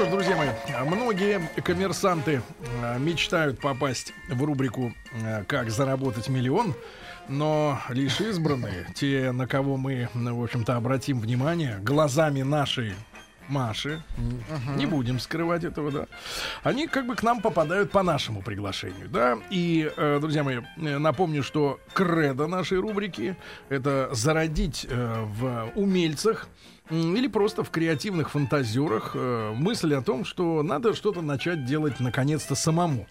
Что ж, друзья мои, многие коммерсанты э, мечтают попасть в рубрику э, «Как заработать миллион», но лишь избранные, те, на кого мы, ну, в общем-то, обратим внимание, глазами нашей Маши, м, не будем скрывать этого, да, они как бы к нам попадают по нашему приглашению, да, и, э, друзья мои, э, напомню, что кредо нашей рубрики — это зародить э, в умельцах или просто в креативных фантазерах э, мысль о том, что надо что-то начать делать наконец-то самому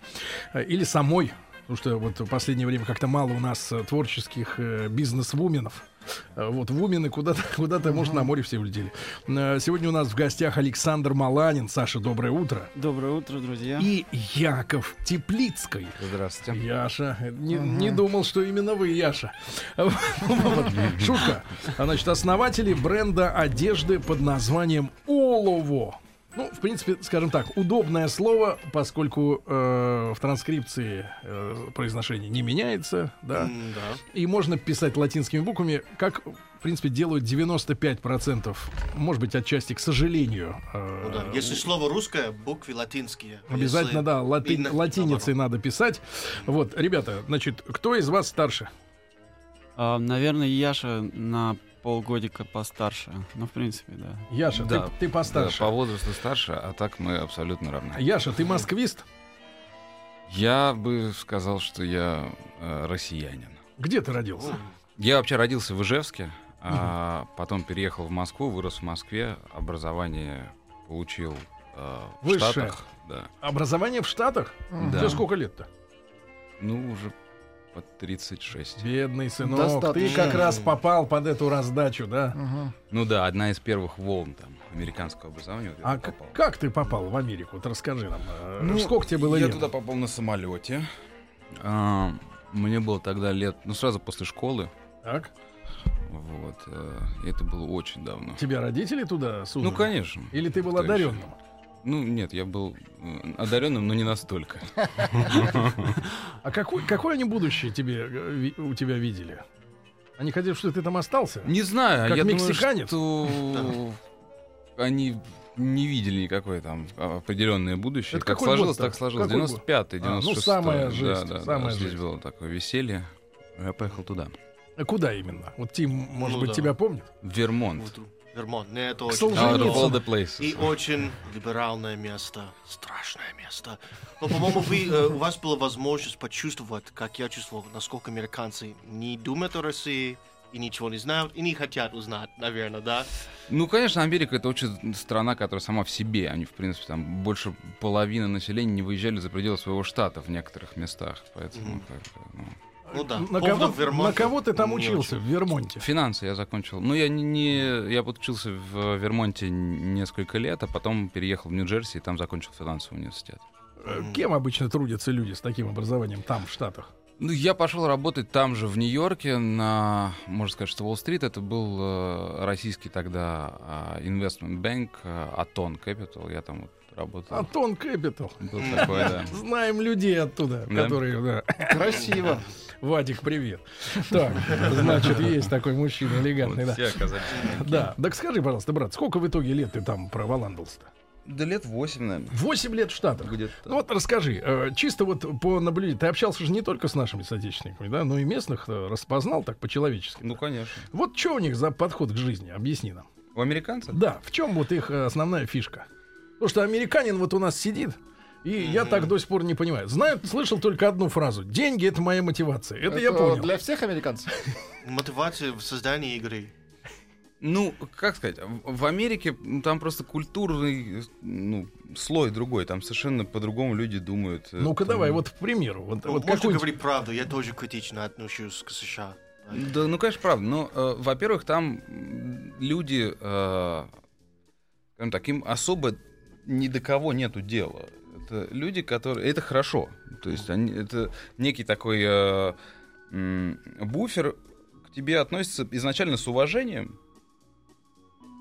Э, или самой. Потому что вот в последнее время как-то мало у нас э, творческих э, бизнес-вуменов. Э, Вот вумены куда-то, куда-то, может, на море все улетели. Э, Сегодня у нас в гостях Александр Маланин. Саша, доброе утро. Доброе утро, друзья. И Яков Теплицкий. Здравствуйте. Яша. Не, не думал, что именно вы, Яша. Шутка. А, Значит, основатели бренда одежды под названием Олово. Ну, в принципе, скажем так, удобное слово, поскольку э, в транскрипции э, произношение не меняется, да, М, Да. и можно писать латинскими буквами, как, в принципе, делают 95%, может быть, отчасти, к сожалению. э, Ну да. Если слово русское, буквы латинские. Обязательно, Если да, лати- видно, латиницей надо писать. Вот, ребята, значит, кто из вас старше? А, наверное, Яша на полгодика постарше. Ну, в принципе, да. Яша, Да, ты, ты постарше. Да, по возрасту старше, а так мы абсолютно равны. Яша, ты москвист? Я бы сказал, что я э, россиянин. Где ты родился? Я вообще родился в Ижевске, а потом переехал в Москву, вырос в Москве, образование получил э, в Высшее. Штатах. Да. Образование в Штатах? Да. Тебе сколько лет-то? Ну, уже под 36. Бедный сынок, Достаточно. ты как раз попал под эту раздачу, да? Ну да, одна из первых волн там американского образования. вот я А туда к- попал. как ты попал в Америку? Вот расскажи нам. э, Ну, сколько тебе было я лет? туда попал на самолете. А, мне было тогда лет, ну сразу после школы. Так. Вот. э, это было очень давно. Тебя родители туда сунули? Ну, конечно. Или ты был одаренным? еще? Ну, нет, я был одаренным, но не настолько. А какой, какое они будущее тебе, э, у тебя видели? Они хотели, чтобы ты там остался? Не знаю, Как я мексиканец? думаю, что они не видели никакое там определенное будущее. Это как сложилось, так сложилось. Какой год? 95-й, А, ну, 96-й. самая Да, жесть, да, да, самая Здесь жесть. было такое веселье. Я поехал туда. А Куда именно? Вот Тим, может Ну быть, да. тебя помнит? В Вермонт. Вот, Вермонт. Не, это К очень places. И очень либеральное место, страшное место. Но, по-моему, вы, э, у вас была возможность почувствовать, как я чувствовал, насколько американцы не думают о России и ничего не знают, и не хотят узнать, наверное, да? Ну, конечно, Америка это очень страна, которая сама в себе. Они, в принципе, там больше половины населения не выезжали за пределы своего штата в некоторых местах. Поэтому Мгм. как бы, ну. Ну да. На кого, Вермонта на кого ты там учился очень. в Вермонте? Финансы я закончил. Ну, я не, не- я подучился в Вермонте несколько лет, а потом переехал в Нью-Джерси и там закончил финансовый университет. Э, Кем обычно трудятся люди с таким образованием там, в Штатах? Ну, я пошел работать там же, в Нью-Йорке, на, можно сказать, что Уолл-стрит. Это был э, российский тогда а, investment bank, э, Атон Capital. Я там вот работал. Антон Кэпитал. Был такой, да. Знаем людей оттуда, Да? которые, да. Красиво. Вадик, привет. Так, значит, есть такой мужчина элегантный, да. Все оказались. Да, так скажи, пожалуйста, брат, сколько в итоге лет ты там проволандался-то? Да лет 8, наверное. Восемь лет в Штатах. Где-то. Ну вот расскажи, э, чисто вот по наблюдению, ты общался же не только с нашими соотечественниками, да, но и местных э, распознал так по-человечески. Ну, конечно. Вот что у них за подход к жизни, объясни нам. У американцев? Да, в чем вот их э, основная фишка? Потому что американин вот у нас сидит, и я так до сих пор не понимаю. Знаю, слышал только одну фразу. Деньги это моя мотивация. Это, я понял. для всех американцев. Мотивация в создании игры. Ну, как сказать, в Америке там просто культурный ну, слой другой. Там совершенно по-другому люди думают. Ну-ка Там- давай, вот, к примеру. Вот, Ну, вот Можно какой говорить правду, я тоже критично отношусь к США. Да, ну, конечно, правда. Но, э, во-первых, там люди, э, скажем так, им особо ни до кого нету дела. Это люди, которые... Это хорошо. То есть они, это некий такой... э, м, буфер к тебе относится изначально с уважением.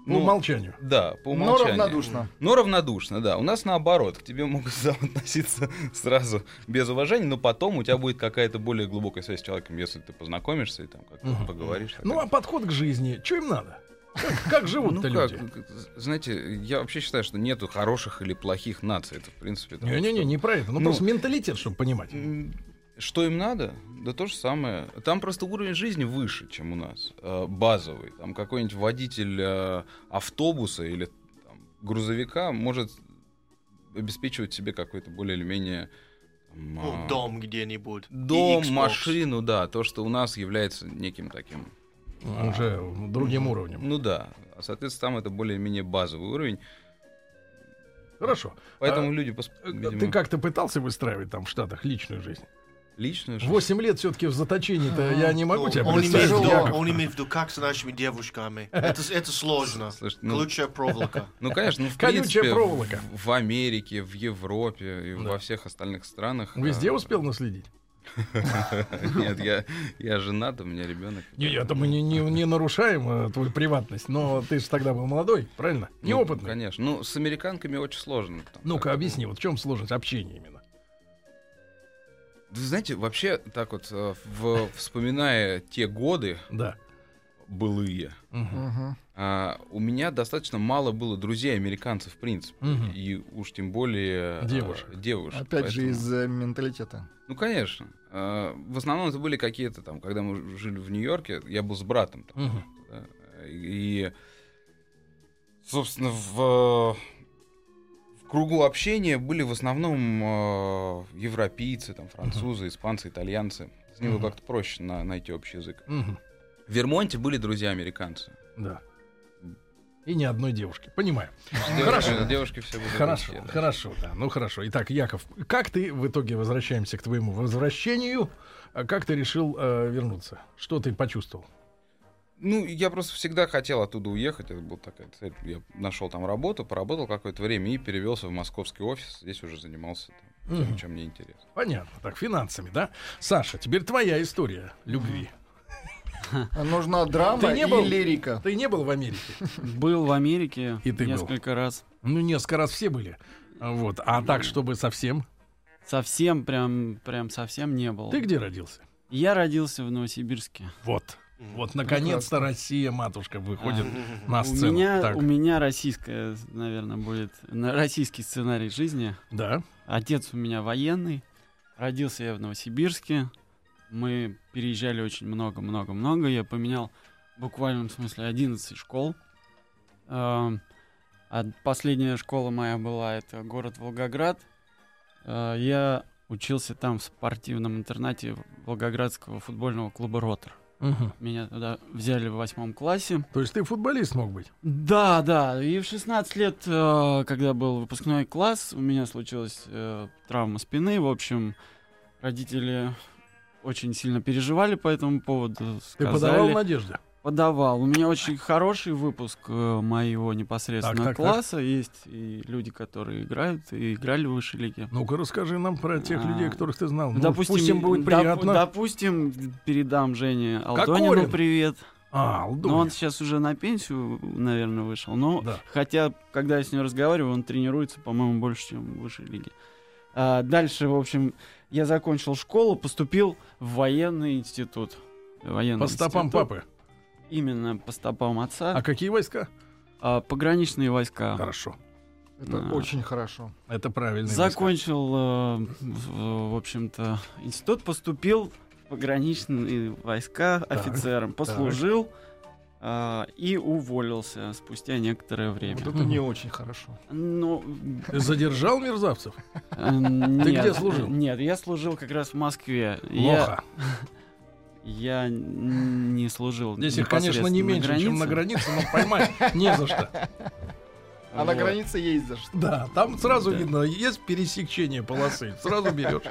По умолчанию. Да, по Но умолчанию. равнодушно. Но равнодушно, да. У нас наоборот, к тебе могут относиться сразу без уважения, но потом у тебя будет какая-то более глубокая связь с человеком, если ты познакомишься и там как-то Мгм. поговоришь. так Ну, а подход к жизни, что им надо? Как, как живут-то Ну как, люди? как, знаете, я вообще считаю, что нету хороших или плохих наций. Это, в принципе, Не-не-не, что- не про это. Ну, Ну, просто менталитет, чтобы понимать. Что им надо? Да то же самое. Там просто уровень жизни выше, чем у нас. э, базовый. Там какой-нибудь водитель э, автобуса или там, грузовика может обеспечивать себе какой-то более или менее там, Ну, а, дом где-нибудь. дом, машину, да, то, что у нас является неким таким. Уже другим уровнем. Ну да. А, соответственно, там это более-менее базовый уровень. Хорошо. Поэтому А, люди, пос- Э, видимо, Ты как-то пытался выстраивать там в Штатах личную жизнь? личную жизнь. Восемь лет все-таки в заточении-то я не могу Ну, тебя он, представить. имеет в виду, Яков. он имеет в виду, как с нашими девушками. Это, это сложно. Слушай, ну, Колючая проволока. Ну, конечно, ну, в Колючая принципе, проволока. В, в Америке, в Европе и Да. во всех остальных странах. Везде а, успел наследить? Нет, я, я женат, у меня ребенок. Не, это мы не, не, не нарушаем твою приватность, но ты же тогда был молодой, правильно? Ну, Неопытный. конечно. Ну, с американками очень сложно. Ну-ка, объясни, вот в чем сложность общения именно? Вы знаете, вообще, так вот, э, в- вспоминая те годы Да. Былые. Мгм. а, у меня достаточно мало было друзей американцев, в принципе. Мгм. И уж тем более... э, Девушек. девушек. Опять же, Поэтому- из э, менталитета. Ну, конечно. А, В основном это были какие-то там, когда мы жили в Нью-Йорке, я был с братом там. Мгм. да, И, собственно, в, в кругу общения были в основном э, европейцы, там, французы, испанцы, итальянцы. С ними Мгм. как-то проще на- найти общий язык. Мгм. В Вермонте были друзья-американцы. Да. И ни одной девушки. Понимаю. Девушки- Хорошо. Девушки все были Хорошо, русские, да. хорошо, да. Ну хорошо. Итак, Яков, как ты в итоге возвращаемся к твоему возвращению? А Как ты решил э, вернуться? Что ты почувствовал? Ну, я просто всегда хотел оттуда уехать. Это была такая цель. Я нашел там работу, поработал какое-то время и перевелся в московский офис. Здесь уже занимался там, тем, Мгм. чем мне интересно. Понятно. Так, финансами, да? Саша, теперь твоя история любви. Нужна драма Ты не и был? лирика. Ты не был в Америке? Был в Америке И ты был. несколько раз. Ну, несколько раз все были. А Вот. А так, чтобы совсем. Совсем, прям, прям совсем не был. Ты где родился? Я родился в Новосибирске. Вот. Вот, наконец-то Россия, матушка, выходит на У сцену. меня, Так, у меня российская, наверное, будет на- российский сценарий жизни. да. Отец у меня военный. Родился я в Новосибирске. Мы переезжали очень много-много-много. Я поменял в буквальном смысле 11 школ. Эм, а последняя школа моя была это город Волгоград. Э, Я учился там в спортивном интернате Волгоградского футбольного клуба Ротор. Мгм. Меня туда взяли в восьмом классе. То есть ты футболист мог быть? Да, да. И в 16 лет, э, когда был выпускной класс, у меня случилась э, травма спины. В общем, родители очень сильно переживали по этому поводу. Ты Сказали, подавал надежды? Подавал. У меня очень хороший выпуск э, моего непосредственно Так, так, так. класса. Есть и люди, которые играют и играли в высшей лиге. Ну-ка, расскажи нам про тех А, людей, которых ты знал. Ну, допустим, пусть им будет доп- приятно. допустим, передам Жене Кокорин. Алтонину привет. А, Но Алдунин. он сейчас уже на пенсию, наверное, вышел. Но Да. хотя, когда я с ним разговариваю, он тренируется, по-моему, больше, чем в высшей лиге. А, дальше, в общем, я закончил школу, поступил в военный институт. Военный По стопам институт. папы. Именно по стопам отца. А какие войска? А, пограничные войска. Хорошо. Это А. очень хорошо. Это правильно. Закончил, э, в, в общем-то, институт, поступил в пограничные войска Так, офицером, послужил а, и уволился спустя некоторое время. Вот это не очень хорошо. Ну, Ты задержал мерзавцев? э, нет, где служил? Нет, я служил как раз в Москве. Я, Плохо. я не служил. Здесь их, конечно, не меньше, чем на границе, но поймать не за что. А на Вот. границе есть за что. Да, там сразу Да. видно, есть пересечение полосы. Сразу берешь.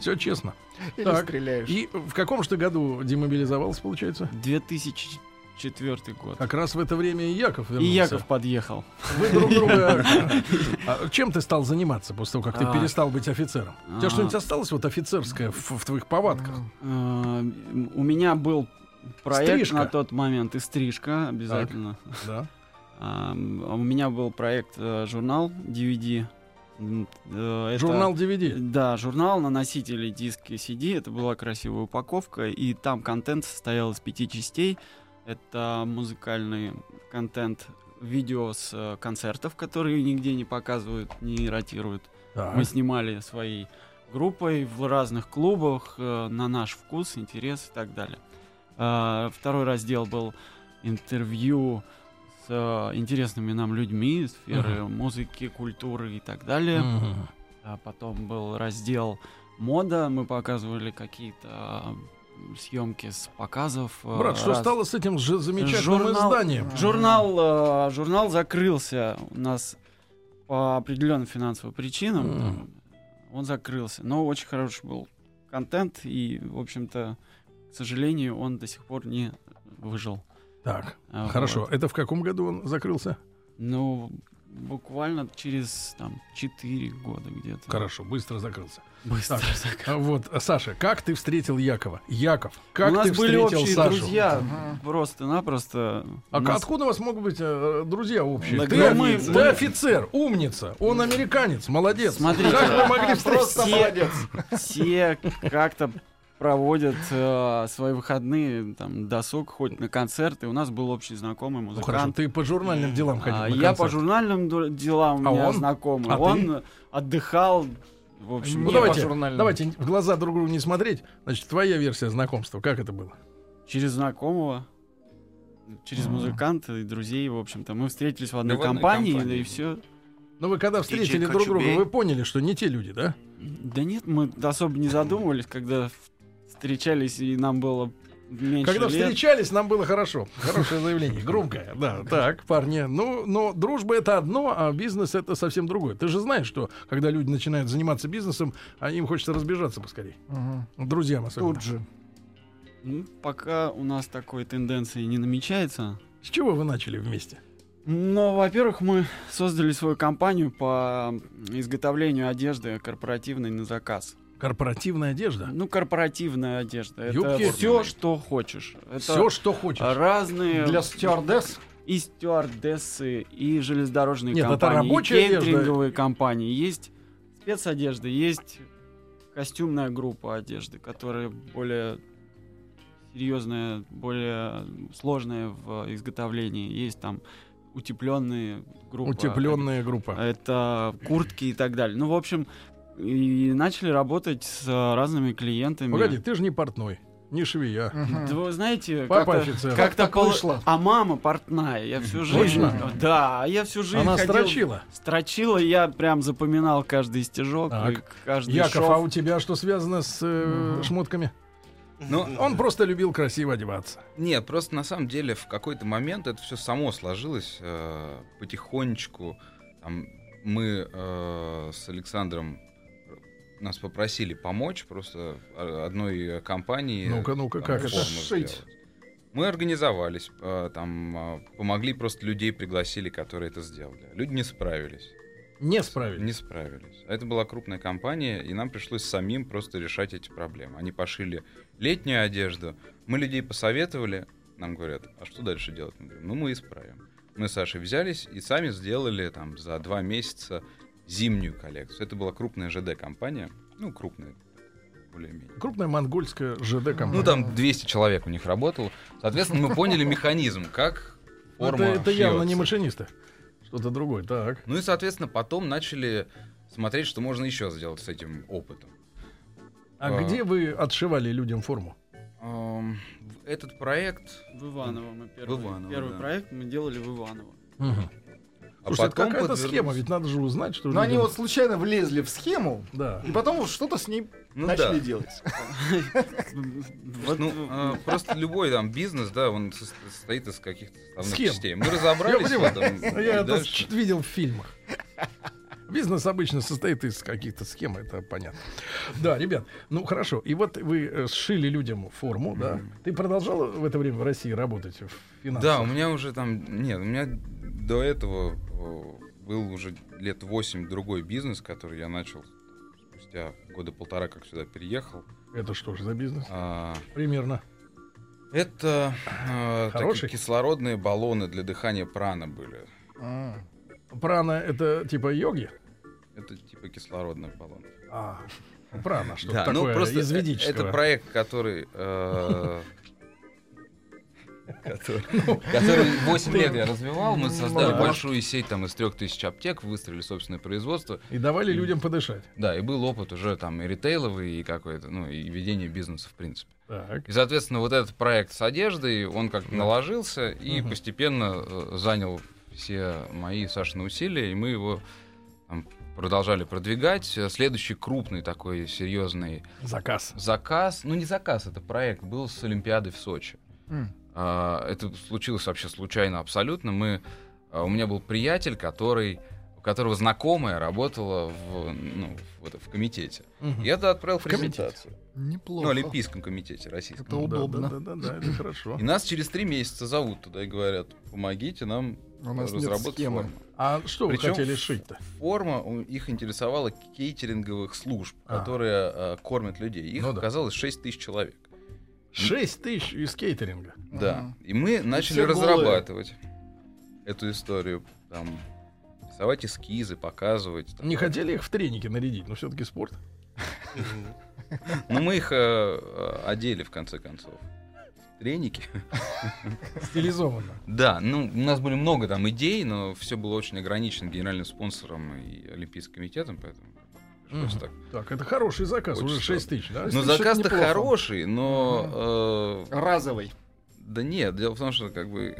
Все честно. Или Так, стреляешь. И в каком же ты году демобилизовался, получается? В 2004 четвертый год. Как раз в это время и Яков И вернулся. Яков подъехал. Вы друг друга... А Чем ты стал заниматься после того, как ты А. перестал быть офицером? У тебя А. что-нибудь осталось вот офицерское в, твоих повадках? У меня был проект на тот момент и стрижка обязательно. Да. У меня был проект э, журнал DVD. Э, это- Журнал DVD. Да, журнал на носителе диски CD. Это была красивая упаковка, и там контент состоял из пяти частей. Это музыкальный контент, видео с э, концертов, которые нигде не показывают, не ротируют. Так. Мы снимали своей группой в разных клубах э, на наш вкус, интерес и так далее. А, Второй раздел был интервью с э, интересными нам людьми сферы музыки, культуры и так далее. Мгм. А потом был раздел мода. Мы показывали какие-то съемки с показов. э, Брат, что раз- стало с этим же замечательным Журнал- изданием? Журнал, э, журнал закрылся у нас по определенным финансовым причинам. Там, Он закрылся. Но очень хороший был контент. И, в общем-то, к сожалению, он до сих пор не выжил. Так, А, хорошо. вот. Это в каком году он закрылся? Ну, буквально через там 4 года где-то. Хорошо, быстро закрылся. Быстро Так. закрылся. А вот, Саша, как ты встретил Якова? Яков, как У нас ты были встретил общие Сашу? друзья, Ага. просто-напросто. А нас- откуда у вас могут быть э, друзья общие? Ты, границе. ты офицер, умница, он американец, молодец. Смотрите. как вы могли Просто встретиться? молодец. все как-то проводят э, свои выходные, там, досуг, ходят на концерты. У нас был общий знакомый Ну хорошо, музыкант. ты по журнальным делам ходил А, на я по концерт. журнальным ду- делам А у меня он? знакомый. А ты? он отдыхал, в общем, Ну Не давайте, по журнальным. давайте в глаза друг другу не смотреть. Значит, твоя версия знакомства, как это было? через знакомого, через Мгм. музыканта и друзей, в общем-то. Мы встретились в одной в одной компании, компании. да и все. Ну вы когда встретили Диджей друг друга, Кочубей. вы поняли, что не те люди, да? Да нет, мы особо не задумывались, когда встречались, и нам было меньше Когда лет. встречались, нам было хорошо. Хорошее заявление, громкое. Да, так, парни. Ну, но дружба это одно, а бизнес это совсем другое. Ты же знаешь, что когда люди начинают заниматься бизнесом, а им хочется разбежаться поскорее. Мгм. Друзьям особенно. Тут же. Ну, пока у нас такой тенденции не намечается. С чего вы начали вместе? Ну, во-первых, мы создали свою компанию по изготовлению одежды корпоративной на заказ. Корпоративная одежда. Ну, корпоративная одежда. Юбки? Это все, что хочешь. Это Все, что хочешь. разные Для стюардесс. и стюардессы, и железнодорожные Нет, это компании, и рабочая одежда. кейтеринговые компании. Есть спецодежда, есть костюмная группа одежды, которая более серьезная, более сложная в изготовлении. Есть там утепленные группы. Утепленная группа. Это куртки и так далее. Ну, в общем, и начали работать с э, разными клиентами. Погоди, ты же не портной, не швея. Мгм. Да вы знаете, Папа как-то, как-то так пол- вышло? А мама портная. Я всю жизнь... Точно? Да, я всю жизнь Она ходил- строчила. Строчила, я прям запоминал каждый стежок, Так. и каждый Яков, шов. а у тебя что связано с э, Мгм. шмотками? Ну, Он просто любил красиво одеваться. Нет, просто на самом деле в какой-то момент это все само сложилось э, потихонечку. Там, мы э, с Александром нас попросили помочь просто э, одной компании. Ну-ка, ну-ка, как это? Шить. Мы организовались, э, там э, помогли, просто людей пригласили, которые это сделали. Люди не справились. Не справились. Не справились. А Это была крупная компания, и нам пришлось самим просто решать эти проблемы. Они пошили летнюю одежду, мы людей посоветовали, нам говорят, а что дальше делать? Мы говорим, ну мы исправим. Мы с Сашей взялись и сами сделали там за два месяца зимнюю коллекцию. Это была крупная ЖД-компания, ну крупная, более-менее. Крупная монгольская ЖД компания. Ну там 200 человек у них работало. Соответственно, мы поняли механизм, как форма это, это явно не машинисты. Что-то другое. Так. Ну и, соответственно, потом начали смотреть, что можно еще сделать с этим опытом. А, А. где вы отшивали людям форму? Этот проект, В Иваново мы первый, В Иваново, первый да. проект мы делали в Иваново. А Слушайте, это потом какая-то подвернулся- схема, ведь надо же узнать, что Но они людям- вот случайно влезли в схему, Да. и потом что-то с ней Ну начали да. делать. Ну, а, просто любой там бизнес, да, он сос- состоит из каких-то частей. Мы разобрались в Я этом. Я и это видел в фильмах. Бизнес обычно состоит из каких-то схем, это понятно. Да, ребят, ну хорошо. И вот вы э, сшили людям форму, да? Ты продолжал в это время в России работать в финансах? Да, у меня уже там... Нет, у меня до этого был уже лет 8 другой бизнес, который я начал спустя года полтора, как сюда переехал. Это что же за бизнес? А, Примерно. Это э, такие кислородные баллоны для дыхания прана были. А, Прана это типа йоги? Это типа кислородных баллонов. А, прана, что Да, такое ну просто из э- ведического. это проект, который... э, Который Ну, который 8 лет я развивал. Мы создали да. большую сеть там из 3000 аптек, выстроили собственное производство. И давали людям подышать. Да, и был опыт уже там и ритейловый, и какой-то, ну, и ведение бизнеса в принципе. Так. И, соответственно, вот этот проект с одеждой, он как наложился и постепенно э, занял все мои Сашины усилия, и мы его там, продолжали продвигать. Следующий крупный такой серьезный Заказ. заказ, ну не заказ, это проект, был с Олимпиады в Сочи. А, Это случилось вообще случайно абсолютно. Мы, а, у меня был приятель, который, у которого знакомая работала в, ну, в, это- в комитете. Мгм. Я туда отправил комитете? презентацию. Неплохо. Ну, Олимпийском комитете российском. Это удобно. Да, да, да, да, это хорошо. И нас через три месяца зовут туда и говорят, помогите нам У нас нет разработать схемы. форму. А что вы Причем хотели ф- шить-то? Форма их интересовала кейтеринговых служб, А. которые а, кормят людей. Их Ну да. оказалось 6 тысяч человек. Шесть тысяч из кейтеринга. Да. Ага. И мы начали все голые. разрабатывать эту историю. Там, рисовать эскизы, показывать. там. Не хотели их в треники нарядить, но все-таки спорт. Но мы их э, э, одели в конце концов. Треники. Стилизованно. Да, ну, у нас были много там идей, но все было очень ограничено генеральным спонсором и Олимпийским комитетом, поэтому Мгм. так. Так, это хороший заказ, Очень уже 6 тысяч, да? Ну, заказ-то неплохо. хороший, но... э, Разовый. да нет, дело в том, что как бы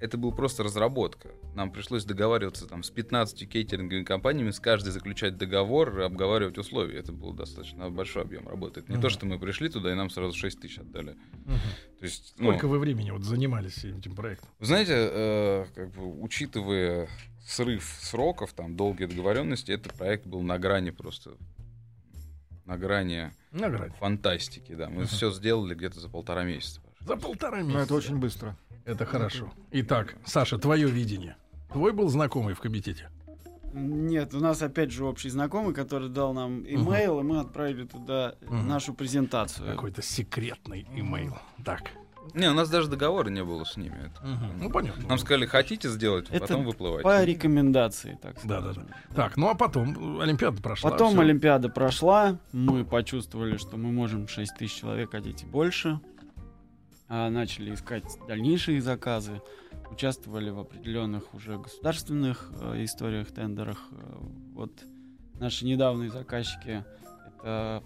это была просто разработка. Нам пришлось договариваться там с 15 кейтеринговыми компаниями, с каждой заключать договор, и обговаривать условия. Это был достаточно большой объем работы. Это не Мгм. то, что мы пришли туда и нам сразу 6 тысяч отдали. Мгм. То есть, ну, Сколько вы времени вот занимались этим проектом? Вы знаете, э, как бы учитывая срыв сроков, там долгие договоренности, этот проект был на грани просто на грани На грани. фантастики, да. Мы все сделали где-то за полтора месяца. За полтора Ну, месяца. это очень быстро. Это хорошо. Итак, Саша, твое видение. Твой был знакомый в комитете? Нет, у нас опять же общий знакомый, который дал нам имейл, и мы отправили туда Мгм. нашу презентацию. Какой-то секретный имейл. Так. Не, у нас даже договора не было с ними. Это- Ну, понятно. Нам сказали, хотите сделать, Это потом выплывайте. По рекомендации, так Да, да, скажем. Так, ну а потом Олимпиада прошла. Потом всё. Олимпиада прошла, мы почувствовали, что мы можем 6 тысяч человек одеть и больше. А, начали искать дальнейшие заказы, участвовали в определенных уже государственных э, историях, тендерах. Э, вот наши недавние заказчики это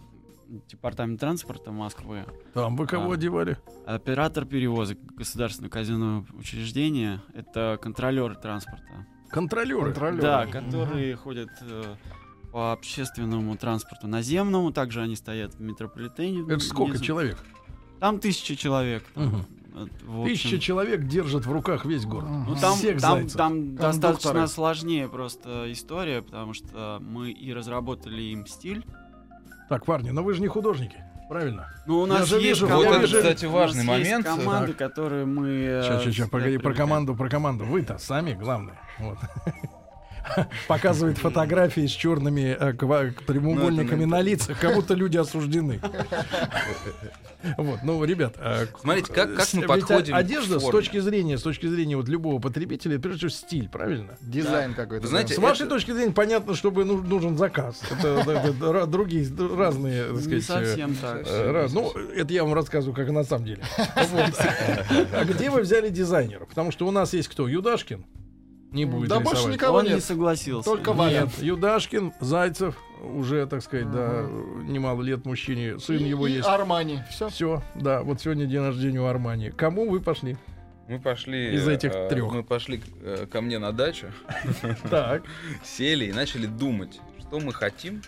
департамент транспорта Москвы, Там вы кого А. одевали? оператор перевозок государственного казенного учреждения, это контролер транспорта. Контролеры. Контролеры. Да, которые ходят э, по общественному транспорту наземному, также они стоят в метрополитене. Это сколько внизу. человек? Там тысяча человек. там, Мгм. вот. Тысяча человек держат в руках весь город. Ну, там, Всех там, зайцев. там достаточно сложнее просто история, потому что мы и разработали им стиль. Так, парни, но вы же не художники, правильно? Ну, у Я нас же есть вижу, команды- Вот это, кстати, у нас важный есть момент. команды, Так. которые мы... э, Сейчас, сейчас, сейчас, всегда погоди, про команду, про команду. Вы-то сами главное. Вот. Показывает фотографии с черными э, прямоугольниками Ну, на лицах, как будто люди осуждены. Вот, ну, ребят, э, Смотрите, как- как мы подходим к Одежда с точки зрения, с точки зрения вот любого потребителя, прежде всего стиль, правильно? Дизайн какой-то. Вы знаете, С да. вашей это- точки зрения понятно, чтобы ну- нужен заказ. Это, это- это ра- другие разные, так Не сказать, э, совсем так. Э, раз. Ну, это я вам рассказываю, как на самом деле. Вот. А где вы взяли дизайнера? Потому что у нас есть кто? Юдашкин? Не будет Да больше никого Он не нет. согласился. Только Валя. Нет, Юдашкин, Зайцев, уже, так сказать, да, немало лет мужчине, сын И- его и есть. Армани. Все. Все, да, вот сегодня день рождения у Армани. Кому вы пошли? Мы пошли... Из этих э, трёх. Мы пошли э, ко мне на дачу, Так. сели и начали думать, что мы хотим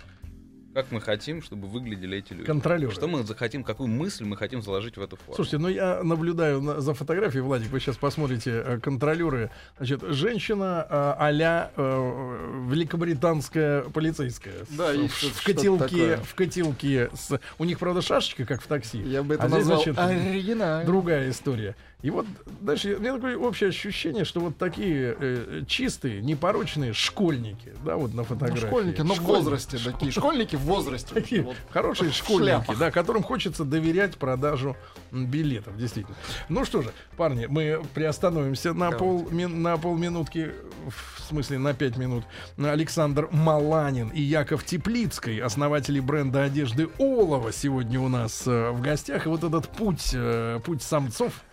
Как мы хотим, чтобы выглядели эти люди. Контролеры. Что мы захотим, какую мысль мы хотим заложить в эту форму. Слушайте, ну я наблюдаю на- за фотографией, Владик, вы сейчас посмотрите, э, контролеры. Значит, женщина э, а-ля э, великобританская полицейская. Да, С- в, в котелке, такое. в котелке. С, у них, правда, шашечка, как в такси. Я бы это А здесь, назвал значит, оригинально. Другая история. И вот дальше у меня такое общее ощущение, что вот такие э, чистые, непорочные школьники, да, вот на Ну, фотографии. школьники, но в возрасте такие. Школьники в возрасте. Такие Вот. хорошие школьники, шляпах. да, которым хочется доверять продажу билетов, действительно. Ну что же, парни, мы приостановимся на, пол, на полминутки, в смысле на пять минут. Александр Маланин и Яков Теплицкий, основатели бренда одежды Олова, сегодня у нас э, в гостях. И вот этот путь, э, путь самцов, э,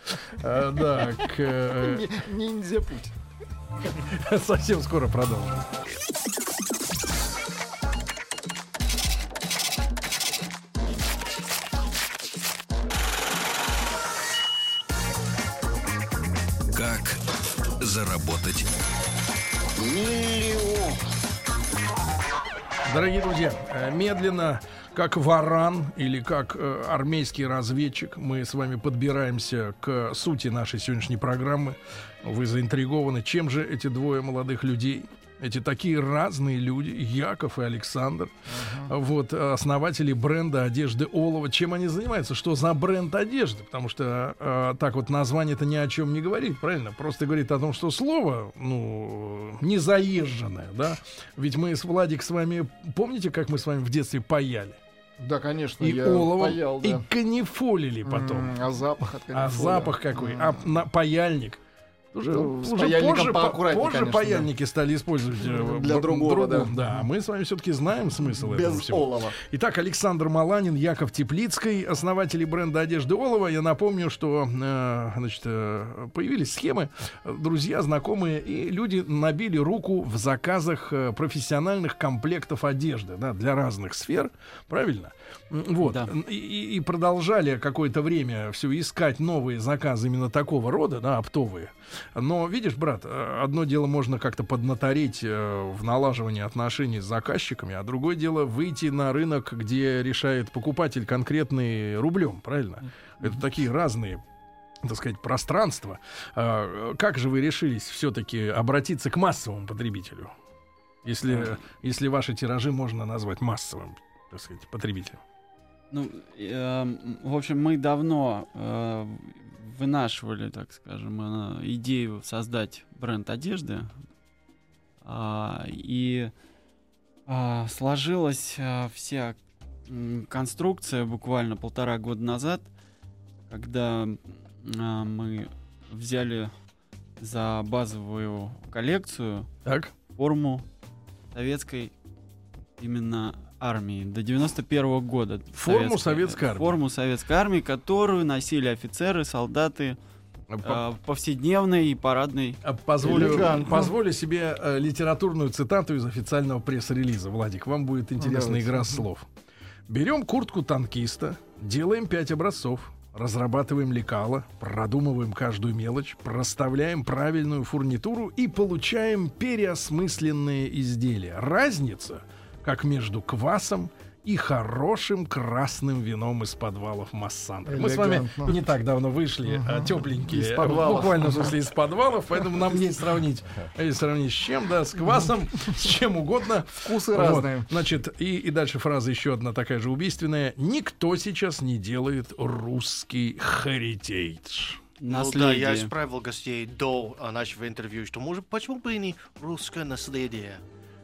да, к, э, Ни- Ниндзя путь. совсем скоро продолжим. Как заработать Дорогие друзья, э, медленно, как варан или как э, армейский разведчик, мы с вами подбираемся к сути нашей сегодняшней программы. Вы заинтригованы, чем же эти двое молодых людей, эти такие разные люди, Яков и Александр, вот э, основатели бренда одежды Олова, чем они занимаются, что за бренд одежды, потому что э, так вот название-то ни о чем не говорит, правильно? Просто говорит о том, что слово, ну, не заезженное, да? Ведь мы с Владик с вами, помните, как мы с вами в детстве паяли? Да, конечно, И я оловом, паял, и да. канифолили потом. М, А запах от А канифоля. запах какой? М. А на, паяльник? Уже, Ну, уже паяльником позже, по- поаккуратнее, позже конечно, паяльники стали использовать э, Для другого, другом, да. А мы с вами все-таки знаем смысл этого Без всего. олова. Итак, Александр Маланин, Яков Теплицкий, основатели бренда одежды Олова. Я напомню, что э, значит, э, появились схемы, друзья, знакомые, и люди набили руку в заказах профессиональных комплектов одежды да, для разных сфер. Правильно? Вот. Да. И, и- и продолжали какое-то время все искать новые заказы именно такого рода, да, оптовые. Но, видишь, брат, э, одно дело можно как-то поднатореть э, в налаживании отношений с заказчиками, а другое дело выйти на рынок, где решает покупатель конкретный рублем, правильно? Это такие разные так сказать, пространства. А, Как же вы решились все-таки обратиться к массовому потребителю? Если, если ваши тиражи можно назвать массовым, так сказать, потребителем. Ну, эм, в общем, мы давно э, вынашивали, так скажем, э, идею создать бренд одежды. А, и а, сложилась а, вся конструкция буквально полтора года назад, когда а, мы взяли за базовую коллекцию Так? форму советской именно армии до 91 года. Форму Советской- советской армии. Форму советской армии, которую носили офицеры, солдаты По- э, повседневной и парадной. а Позволю, Элегантно. позволю себе э, литературную цитату из официального пресс-релиза. Владик, вам будет интересная Давайте. игра слов. Берем куртку танкиста, делаем пять образцов, разрабатываем лекала, продумываем каждую мелочь, проставляем правильную фурнитуру и получаем переосмысленные изделия. Разница, как между квасом и хорошим красным вином из подвалов Массандра. Мы с вами не так давно вышли, а, тепленькие, Из подвалов. в буквальном смысле из подвалов, поэтому нам есть сравнить, э, сравнить с чем, да, с квасом, с чем угодно. Вкусы Вот. разные. Значит, и, и дальше фраза еще одна такая же убийственная. Никто сейчас не делает русский heritage. Ну да, Наследие. я исправил гостей до а, нашего интервью, что может, почему бы и не русское наследие?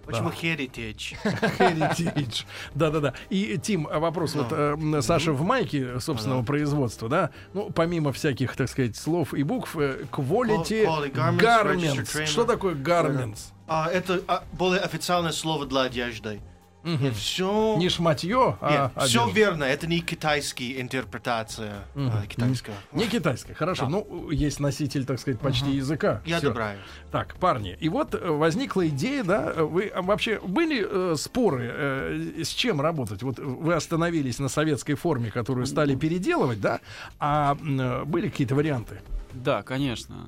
Почему heritage? Heritage. Да-да-да. И, Тим, а вопрос. Вот э, Саша в майке собственного производства, да? Ну, помимо всяких, так сказать, слов и букв, э, quality Quality garments. Что такое garments? А, это а, более официальное слово для одежды. Мгм. Все... Не шматье, а все одежда. верно, это не китайская интерпретация. а, Мгм. китайская. Не китайская, хорошо. Ну, есть носитель, так сказать, почти языка. Я Всё. одобряю. Так, парни, и вот э, возникла идея, да, э, вы а, вообще были э, споры, э, с чем работать? Вот вы остановились на советской форме, которую стали переделывать, да, а э, были какие-то варианты? Да, конечно.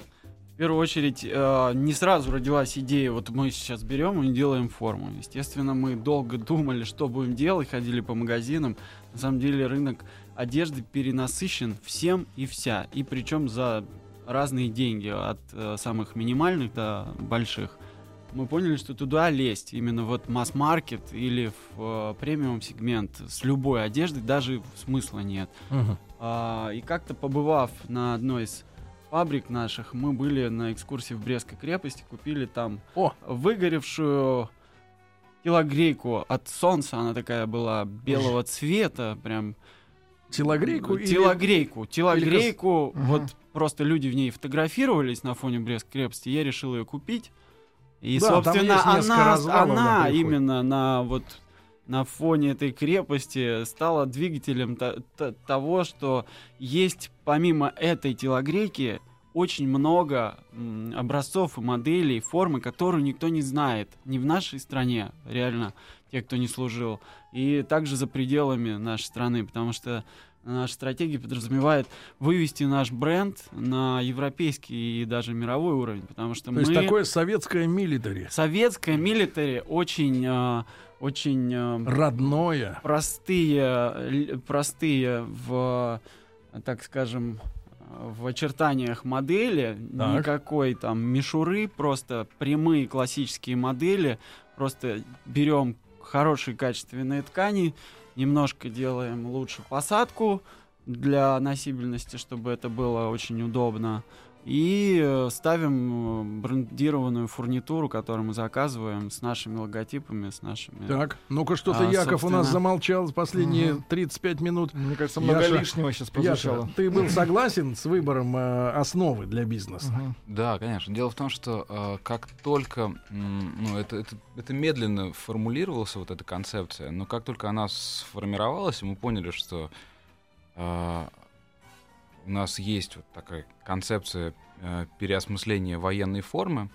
В первую очередь, э, не сразу родилась идея, вот мы сейчас берем и делаем форму. Естественно, мы долго думали, что будем делать, ходили по магазинам. На самом деле рынок одежды перенасыщен всем и вся. И причем за разные деньги, от э, самых минимальных до больших. Мы поняли, что туда лезть, именно вот масс-маркет или в э, премиум сегмент с любой одеждой даже смысла нет. А, и как-то побывав на одной из фабрик наших, мы были на экскурсии в Брестской крепости, купили там О. выгоревшую телогрейку от солнца, она такая была белого цвета, прям. Телогрейку или- телогрейку, телогрейку, Мгм. вот просто люди в ней фотографировались на фоне Брестской крепости, я решил ее купить. И, Да, собственно, она, она именно на вот на фоне этой крепости стала двигателем то- то- того, что есть помимо этой телогрейки очень много образцов и моделей, формы, которые никто не знает. Не в нашей стране, реально, те, кто не служил. И также за пределами нашей страны, потому что наша стратегия подразумевает вывести наш бренд на европейский и даже мировой уровень, потому что То мы... есть такое советское милитари. Советская милитари очень, э, очень э, Родное. простые, л- простые в, э, так скажем, э, в очертаниях модели, Так. никакой там мишуры, просто прямые классические модели, просто берем хорошие качественные ткани, немножко делаем лучше посадку для носибельности, чтобы это было очень удобно. И э, ставим э, брендированную фурнитуру, которую мы заказываем с нашими логотипами, с нашими... Так, ну-ка что-то А, Яков у нас собственно- замолчал последние Мгм. 35 минут. Мне кажется, Яша- много лишнего сейчас прозвучало. Яша, ты был согласен с выбором э, основы для бизнеса? Мгм. Да, конечно. Дело в том, что э, как только, м, ну, это, это, это медленно формулировалась вот эта концепция, но как только она сформировалась, мы поняли, что э, у нас есть вот такая концепция э, переосмысления военной формы.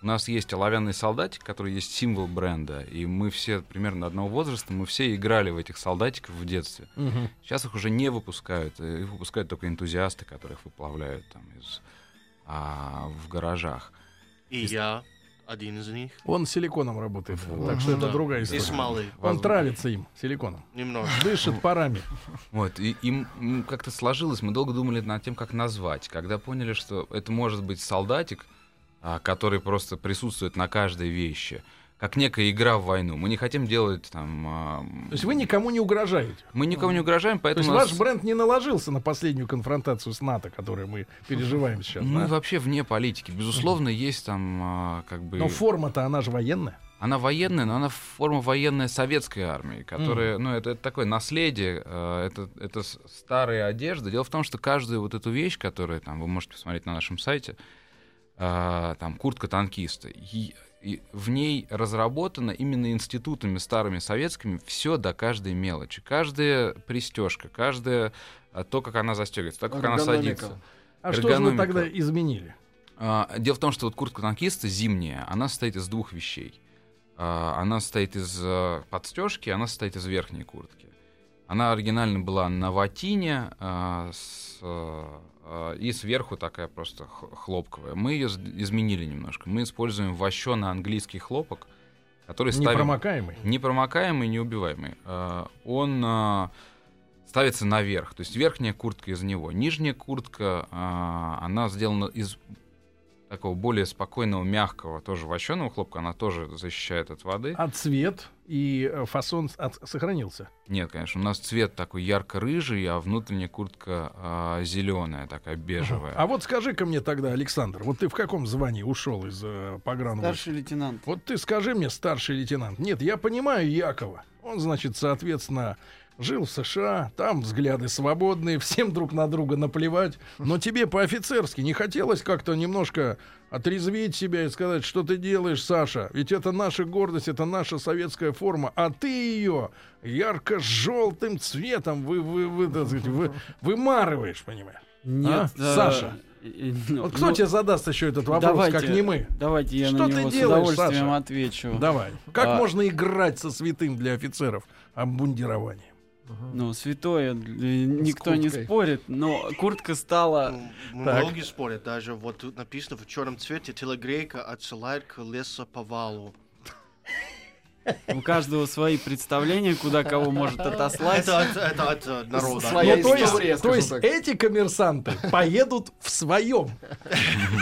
У нас есть оловянный солдатик, который есть символ бренда, и мы все примерно одного возраста, мы все играли в этих солдатиков в детстве. Мгм. Сейчас их уже не выпускают, э, их выпускают только энтузиасты, которых выплавляют там из а, в гаражах. И я один из них. Он силиконом работает, Вот. так что это Да. другая И история. смолы. Он Возможно. травится им, силиконом. Немножко. Дышит парами. Вот, и, и м- м, как-то сложилось, мы долго думали над тем, как назвать. Когда поняли, что это может быть солдатик, а, который просто присутствует на каждой вещи, как некая игра в войну. Мы не хотим делать там... а, То есть вы никому не угрожаете. Мы никому не угрожаем, То поэтому... есть у нас- ваш бренд не наложился на последнюю конфронтацию с НАТО, которую мы переживаем сейчас. Мы да? вообще вне политики. Безусловно, есть там а, как бы... Но форма-то она же военная. Она военная, но она форма военная советской армии, которая, ну, это, это такое наследие, э, это, это старая одежда. Дело в том, что каждую вот эту вещь, которую там вы можете посмотреть на нашем сайте, э, там куртка танкиста, и в ней разработано именно институтами старыми советскими все до каждой мелочи, каждая пристежка, каждая а, то, как она застегивается, то, как она садится. А что же вы тогда изменили? А, Дело в том, что вот куртка танкиста зимняя, она состоит из двух вещей. А, Она состоит из подстежки, она состоит из верхней куртки. Она оригинально была на ватине а, с, а, и сверху такая просто хлопковая. Мы ее изменили немножко. Мы используем вощеный английский хлопок, который ставим... Непромокаемый. Непромокаемый, неубиваемый. А, Он а, ставится наверх, то есть верхняя куртка из него. Нижняя куртка, а, она сделана из такого более спокойного, мягкого, тоже вощеного хлопка, она тоже защищает от воды. А цвет и э, фасон от- сохранился. Нет, конечно, у нас цвет такой ярко-рыжий, а внутренняя куртка зеленая, такая бежевая. А вот скажи-ка мне тогда, Александр, вот ты в каком звании ушел из э, погранвойск? Старший лейтенант. Вот ты скажи мне, старший лейтенант. Нет, я понимаю Якова. Он, значит, соответственно, жил в США, там взгляды свободные, всем друг на друга наплевать. Но тебе по-офицерски не хотелось как-то немножко отрезвить себя и сказать, что ты делаешь, Саша? Ведь это наша гордость, это наша советская форма, а ты ее ярко-желтым цветом вы, вы, вы, так сказать, вы- вымарываешь, понимаешь? Нет, А? Саша. э, э, ну, Вот кто ну, тебе задаст еще этот вопрос, давайте, как не мы? Давайте я Что на ты него делаешь, с удовольствием Саша? отвечу. Давай. Как А. можно играть со святым для офицеров обмундирования? Ну, святое, э, никто не спорит, но куртка стала... Ну. Многие спорят, даже вот тут написано в черном цвете, телегрейка отсылает к лесоповалу. У каждого свои представления, куда кого может отослать. Это от, это от народа. Своя Ну, то есть, то есть эти коммерсанты поедут в своем.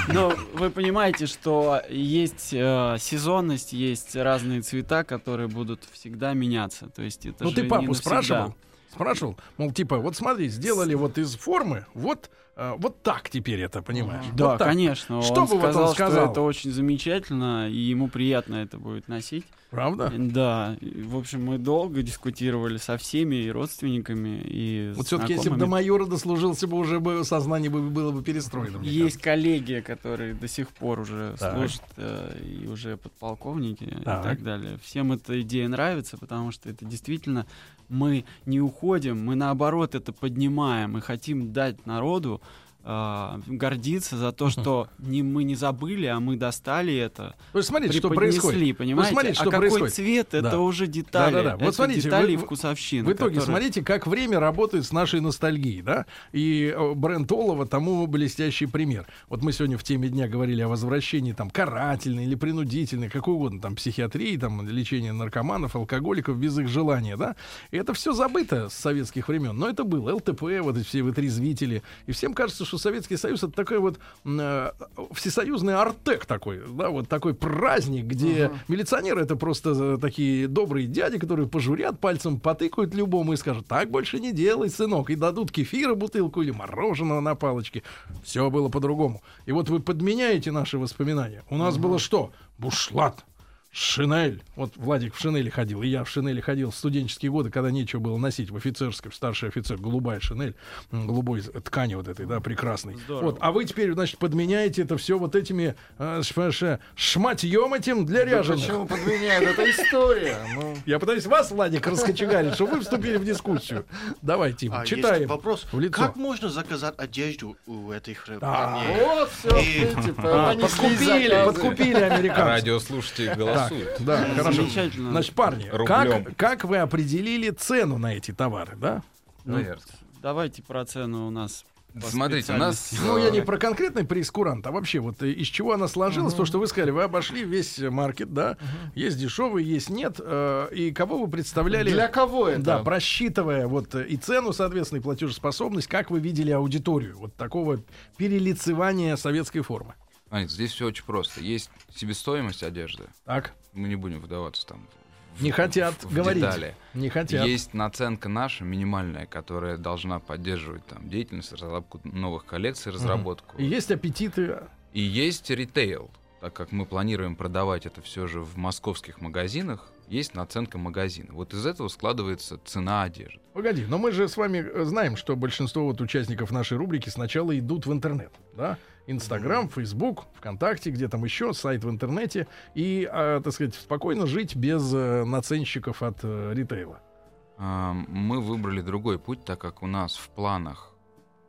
Но вы понимаете, что есть э, сезонность, есть разные цвета, которые будут всегда меняться. То есть это Ну ты папу навсегда. спрашивал? Спрашивал, мол, типа, вот смотри, сделали вот из формы, вот, э, вот так теперь это, понимаешь? Да, Вот так. конечно. Что он бы вот он сказал, сказал? что это очень замечательно, и ему приятно это будет носить. Правда? Да. В общем, мы долго дискутировали со всеми и родственниками, и Вот все-таки, если бы до майора дослужился бы, уже бы сознание бы было бы перестроено. Есть коллеги, которые до сих пор уже Так. служат э, и уже подполковники Так. и так далее. Всем эта идея нравится, потому что это действительно мы не уходим, мы наоборот это поднимаем и хотим дать народу э, гордиться за то, что не мы не забыли, а мы достали это, То есть смотрите, что происходит. понимаете? смотрите, а что какой происходит. цвет, Да. это уже детали. Да-да-да. Вот Это смотрите, детали вы- вы- вкусовщины. В итоге, которые- смотрите, как время работает с нашей ностальгией, да? И э, бренд Олова тому блестящий пример. Вот мы сегодня в теме дня говорили о возвращении там карательной или принудительной, какой угодно, там психиатрии, там лечение наркоманов, алкоголиков без их желания, да? И это все забыто с советских времен. Но это было. ЛТП, вот эти все вытрезвители. И всем кажется, что Советский Союз это такой вот э, всесоюзный артек такой, да, вот такой праздник, где милиционеры это просто э, такие добрые дяди, которые пожурят пальцем, потыкают любому и скажут, так больше не делай, сынок, и дадут кефира бутылку или мороженого на палочке. Все было по-другому. И вот вы подменяете наши воспоминания. У нас было что? Бушлат. Шинель. Вот Владик в шинели ходил, и я в шинели ходил в студенческие годы, когда нечего было носить в офицерской, в старший офицер, голубая шинель, голубой ткани вот этой, да, прекрасной. Здорово. Вот, а вы теперь, значит, подменяете это все вот этими э, шматьем этим для Да ряженых. почему подменяют? Это история. Ну, Я пытаюсь вас, Владик, раскочегарить, чтобы вы вступили в дискуссию. Давай, Тим, А, читаем. вопрос. в лицо. Как можно заказать одежду у этих э, А, парней? вот все, А, подкупили, подкупили американцы. Радиослушатели Так, голосуют. да, хорошо. Замечательно. Значит, парни, Рублем. как, как вы определили цену на эти товары, да? Ну, Наверное. давайте про цену у нас. Смотрите, у нас... Ну, я не про конкретный прейскурант, а вообще вот из чего она сложилась, то, что вы сказали, вы обошли весь маркет, да, есть дешевый, есть нет, э, и кого вы представляли... Для кого это? Да, просчитывая вот и цену, соответственно, и платежеспособность, как вы видели аудиторию вот такого перелицевания советской формы? Смотрите, здесь все очень просто. Есть себестоимость одежды. Так, Мы не будем вдаваться там в- не хотят в говорить, детали. не хотят. Есть наценка наша, минимальная, которая должна поддерживать там, деятельность, разработку новых коллекций, разработку. И есть аппетиты. И есть ритейл. Так как мы планируем продавать это все же в московских магазинах, есть наценка магазина. Вот из этого складывается цена одежды. Погоди, но мы же с вами э, знаем, что большинство вот участников нашей рубрики сначала идут в интернет, да? Инстаграм, Фейсбук, ВКонтакте, где там еще, сайт в интернете, и, а, так сказать, спокойно жить без э, наценщиков от э, ритейла. А, Мы выбрали другой путь, так как у нас в планах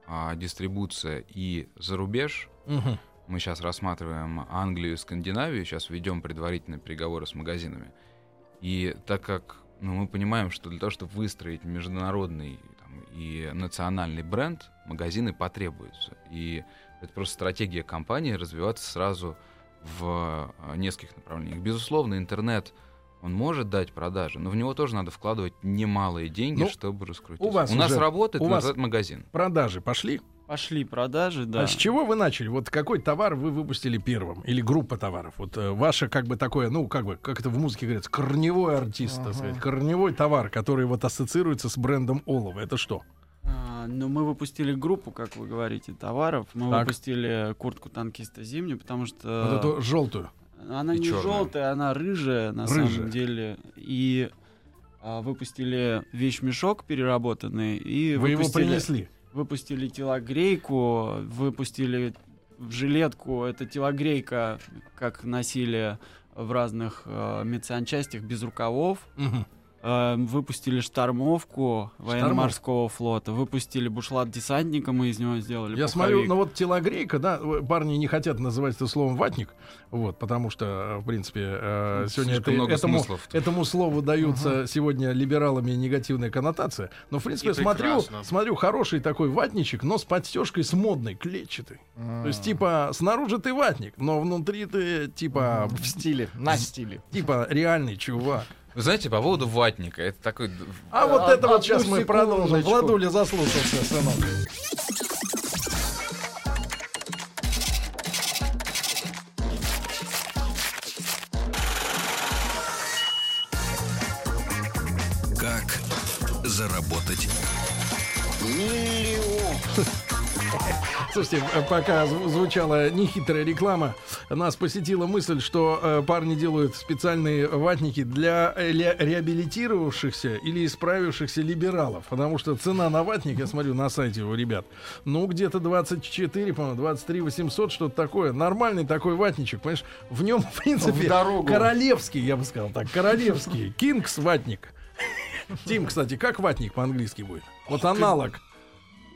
а, дистрибуция и за рубеж. Мгм. Мы сейчас рассматриваем Англию и Скандинавию, сейчас ведем предварительные переговоры с магазинами. И так как ну, мы понимаем, что для того, чтобы выстроить международный там, и национальный бренд, магазины потребуются. И это просто стратегия компании развиваться сразу в э, нескольких направлениях. Безусловно, интернет он может дать продажи, но в него тоже надо вкладывать немалые деньги, Ну, чтобы раскрутить. у вас нас уже- работает у вас- интернет-магазин. Продажи пошли. Пошли продажи, да. А с чего вы начали? Вот какой товар вы выпустили первым? Или группа товаров? Вот э, ваше как бы такое, ну, как бы, как это в музыке говорится, корневой артист, так сказать, корневой товар, который вот ассоциируется с брендом Олова. Это что? Ну, мы выпустили группу, как вы говорите, товаров. Мы Так. выпустили куртку танкиста зимнюю, потому что Вот эту желтую. она И не чёрную. желтая, она рыжая на Рыжая. самом деле. И а, выпустили вещмешок переработанный и Вы его выпустили, принесли. выпустили телогрейку, выпустили в жилетку. Это телогрейка, как носили в разных э, медсанчастях без рукавов. Мгм. Э, выпустили штормовку военно-морского флота, выпустили бушлат десантника, мы из него сделали. Я смотрю, пуховик. ну вот телогрейка, да, э, парни не хотят называть это словом ватник, вот, потому что, э, в принципе, э, сегодня Слишком это- много этому, смыслов. этому слову дается сегодня либералами негативная коннотация. Но, в принципе, И смотрю, прекрасно. смотрю, хороший такой ватничек, но с подстежкой с модной, клетчатый. То есть, типа, снаружи ты ватник, но внутри ты, типа, В стиле, на стиле. типа, реальный чувак. Вы знаете, по поводу ватника, это такой... А вот А, это вот сейчас мы продолжим. Владуля заслушался, сынок. Слушайте, э, пока зв- звучала нехитрая реклама, нас посетила мысль, что э, парни делают специальные ватники для ре- реабилитировавшихся или исправившихся либералов. Потому что цена на ватник, я смотрю на сайте у ребят, ну где-то 24, по-моему, 23 800, что-то такое. Нормальный такой ватничек, понимаешь? В нем, в принципе, В королевский, я бы сказал так, королевский, кингс ватник. Тим, кстати, как ватник по-английски будет? Вот аналог.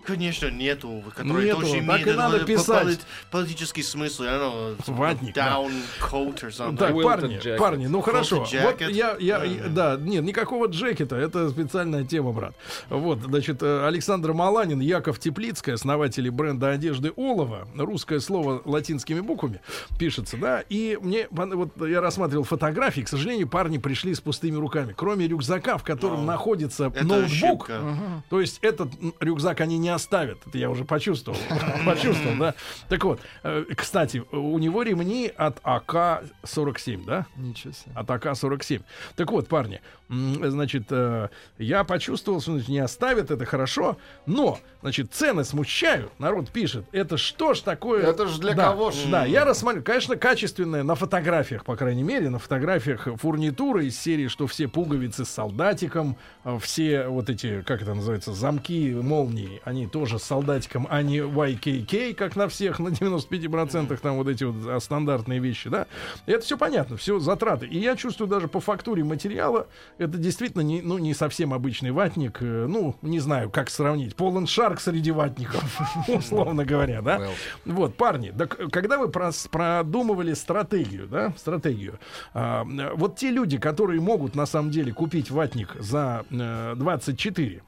Конечно, нету, который Нету, тоже так имеет и надо писать. поли- политический смысл, don't know, Ватник, да. down coat or something. Так, парни, jacket. парни, ну хорошо. Вот я, я, Да. я- да, нет, никакого джекета, это специальная тема, брат. Вот, значит, э, Александр Маланин, Яков Теплицкий, основатели бренда одежды Олова, русское слово латинскими буквами пишется, да, и мне, вот я рассматривал фотографии, к сожалению, парни пришли с пустыми руками, кроме рюкзака, в котором О, находится Это ноутбук, ошибка. то есть этот рюкзак они не оставят. Это я уже почувствовал. Почувствовал, да. Так вот, э, кстати, у него ремни от АК-47, да? Ничего себе. От АК-47. Так вот, парни, значит, э, я почувствовал, что не оставят, это хорошо, но, значит, цены смущают, народ пишет, это что ж такое? Это ж для Да, кого ж? Да, я рассмотрю, конечно, качественная на фотографиях, по крайней мере, на фотографиях фурнитура из серии, что все пуговицы с солдатиком, э, все вот эти, как это называется, замки, молнии, они тоже с солдатиком, а не YKK, как на всех, на 95% там вот эти вот а, стандартные вещи, да. Это все понятно, все затраты. И я чувствую даже по фактуре материала, это действительно не, ну, не совсем обычный ватник, э, ну, не знаю, как сравнить, полон шарк среди ватников, условно говоря, да. Вот, парни, э, когда вы продумывали стратегию, да, стратегию, а, э, вот те люди, которые могут на самом деле купить ватник за э, 24,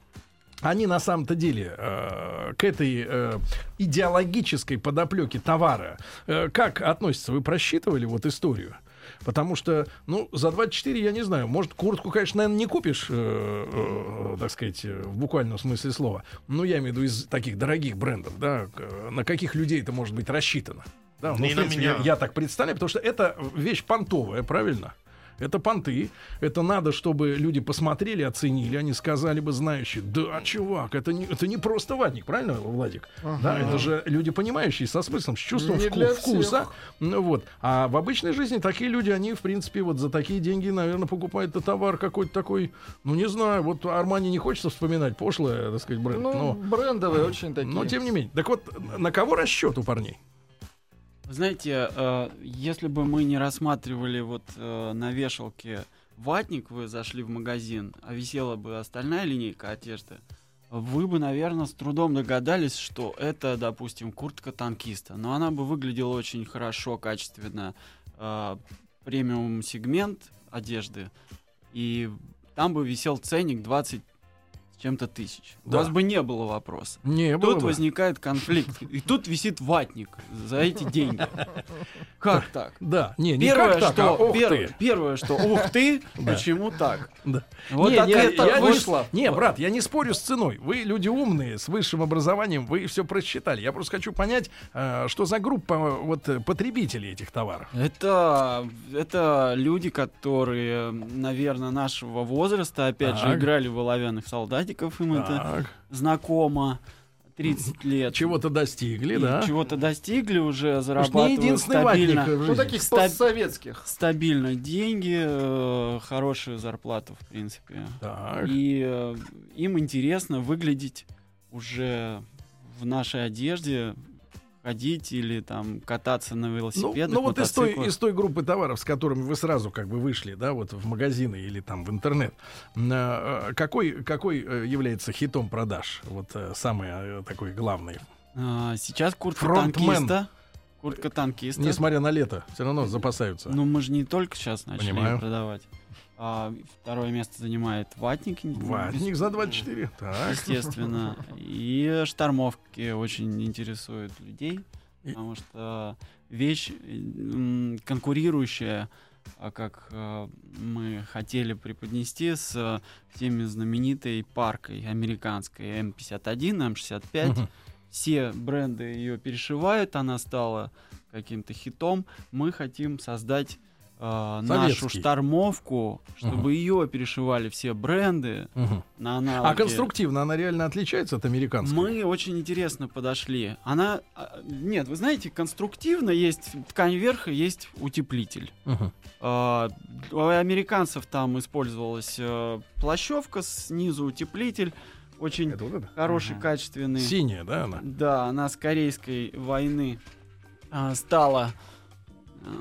они на самом-то деле э, к этой э, идеологической подоплеке товара э, как относятся? Вы просчитывали вот историю? Потому что, ну, за 24, я не знаю, может, куртку, конечно, наверное, не купишь, э, э, так сказать, э, в буквальном смысле слова. Ну, я имею в виду из таких дорогих брендов, да, на каких людей это может быть рассчитано. Да, ну, Не в на меня. Я, я так представляю, потому что это вещь понтовая, правильно? Это понты. Это надо, чтобы люди посмотрели, оценили. Они сказали бы, знающие, да, чувак, это не, это не просто ватник, правильно, Владик? Да, это же люди, понимающие, со смыслом, с чувством Не вку- вкуса. Ну, вот. А в обычной жизни такие люди, они, в принципе, вот за такие деньги, наверное, покупают -то товар какой-то такой, ну, не знаю, вот Армани не хочется вспоминать пошлое, так сказать, бренд. Ну, но, брендовые очень такие. но, тем не менее. Так вот, на кого расчет у парней? Знаете, э, если бы мы не рассматривали вот э, на вешалке ватник, вы зашли в магазин, а висела бы остальная линейка одежды, вы бы, наверное, с трудом догадались, что это, допустим, куртка танкиста. Но она бы выглядела очень хорошо, качественно. Э, премиум сегмент одежды. И там бы висел ценник 20 с чем-то тысяч. Да. У вас бы не было вопроса. Не, было Тут бы. возникает конфликт. И тут висит ватник за эти деньги. Как так? Да, не, не Первое, как так, что, а ох первое, ты. первое, что ух ты, почему так? Да. Вот не, не, это я не- вышло. Не, брат, я не спорю с ценой. Вы люди умные, с высшим образованием, вы все просчитали. Я просто хочу понять, э, что за группа вот потребителей этих товаров. Это, это люди, которые, наверное, нашего возраста, опять же, Так. играли в оловянных солдатиков, им это Так, знакомо. 30 лет. чего-то достигли, И да? Чего-то достигли, уже зарабатывают не единственный стабильно. ватник в Ну, таких Стаб- постсоветских. стабильно деньги, э, хорошую зарплату, в принципе. Так. И э, им интересно выглядеть уже в нашей одежде ходить или там кататься на Ну, велосипедах, ну вот из той, из той группы товаров, с которыми вы сразу как бы вышли, да, вот в магазины или там в интернет, э, э, какой, какой э, является хитом продаж? Вот э, самый э, такой главный. А, сейчас куртка Фронтмен. танкиста. Куртка танкиста. Несмотря на лето, все равно запасаются. Ну, мы же не только сейчас начали Понимаю. продавать. А, второе место занимает ватник. Ватник за 24. Так. Естественно. И штормовки очень интересуют людей, И- потому что вещь конкурирующая, а как э, мы хотели преподнести с э, всеми знаменитой паркой американской М51, М65. Мгм. Все бренды ее перешивают, она стала каким-то хитом. Мы хотим создать э, нашу штормовку, чтобы ее перешивали все бренды Мгм. на А аналоге. конструктивно она реально отличается от американской? Мы очень интересно подошли. Она... а, Нет, вы знаете, конструктивно есть ткань верха, есть утеплитель. Мгм. А, У американцев там использовалась э, плащевка, снизу утеплитель. Очень Это вот это? хороший, Ага. качественный. Синяя, да, она? Да, она с Корейской войны а, стала э,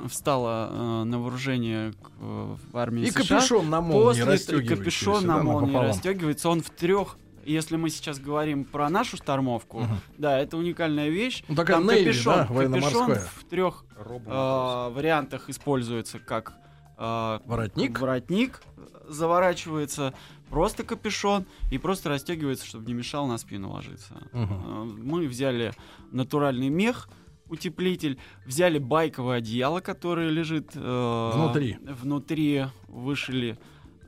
встала э, на вооружение к, э, в армии И США. капюшон на молнии После капюшон на молнии напополам. расстегивается. Он в трех. Если мы сейчас говорим про нашу штормовку, Мгм. да, это уникальная вещь. Ну, такая Там Navy, капюшон, да, капюшон в трех а, вариантах используется как а, Воротник? воротник заворачивается, просто капюшон и просто расстегивается, чтобы не мешал на спину ложиться. А, Мы взяли натуральный мех, утеплитель, взяли байковое одеяло, которое лежит э, Внутри. Внутри вышили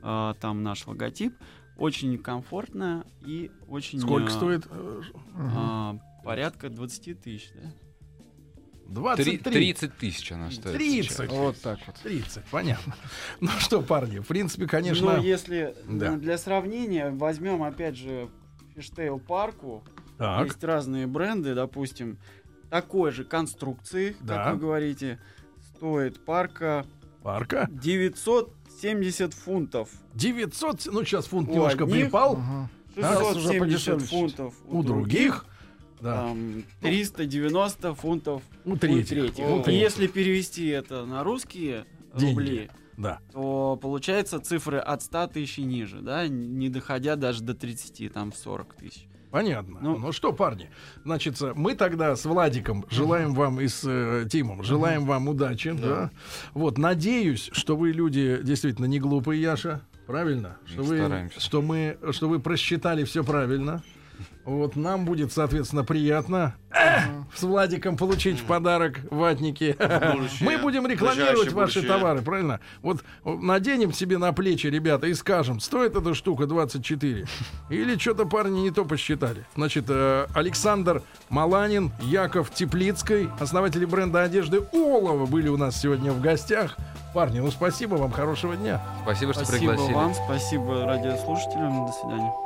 э, там наш логотип. Очень комфортно и очень... Сколько э, стоит? Э, а, порядка 20 тысяч, да? 23. 30 тысяч она стоит. 30. Вот так вот. 30, понятно. Ну что, парни, в принципе, конечно... Ну, если Да. э, для сравнения возьмем, опять же, Фиштейл парку, Так, есть разные бренды, допустим, такой же конструкции, Да. как вы говорите, стоит парка парка. 970 фунтов. 900, ну сейчас фунт У немножко одних припал. Уже 670 подешевле фунтов У других, да. там, 390 фунтов У у третьих. третьих. у И третьих. если перевести это на русские Деньги. рубли, Да. то получается цифры от 100 тысяч и ниже, да, не доходя даже до 30, там 40 тысяч. Понятно. Ну, Ну- что, парни, значит, мы тогда с Владиком желаем вам и с э, Тимом желаем вам удачи. Да. Вот, надеюсь, что вы люди действительно не глупые, Яша. Правильно? Что вы, Стараемся. что мы, что вы просчитали все правильно. Вот нам будет, соответственно, приятно э, с Владиком получить в подарок ватники. Будущее. Мы будем рекламировать ваши будущее. товары, правильно? Вот э, наденем себе на плечи, ребята, и скажем, стоит эта штука 24. Или что-то парни не то посчитали. Значит, э, Александр Маланин, Яков Теплицкой, основатели бренда одежды Олова были у нас сегодня в гостях. Парни, ну спасибо вам, хорошего дня. Спасибо, что Спасибо пригласили. вам, спасибо радиослушателям, до свидания.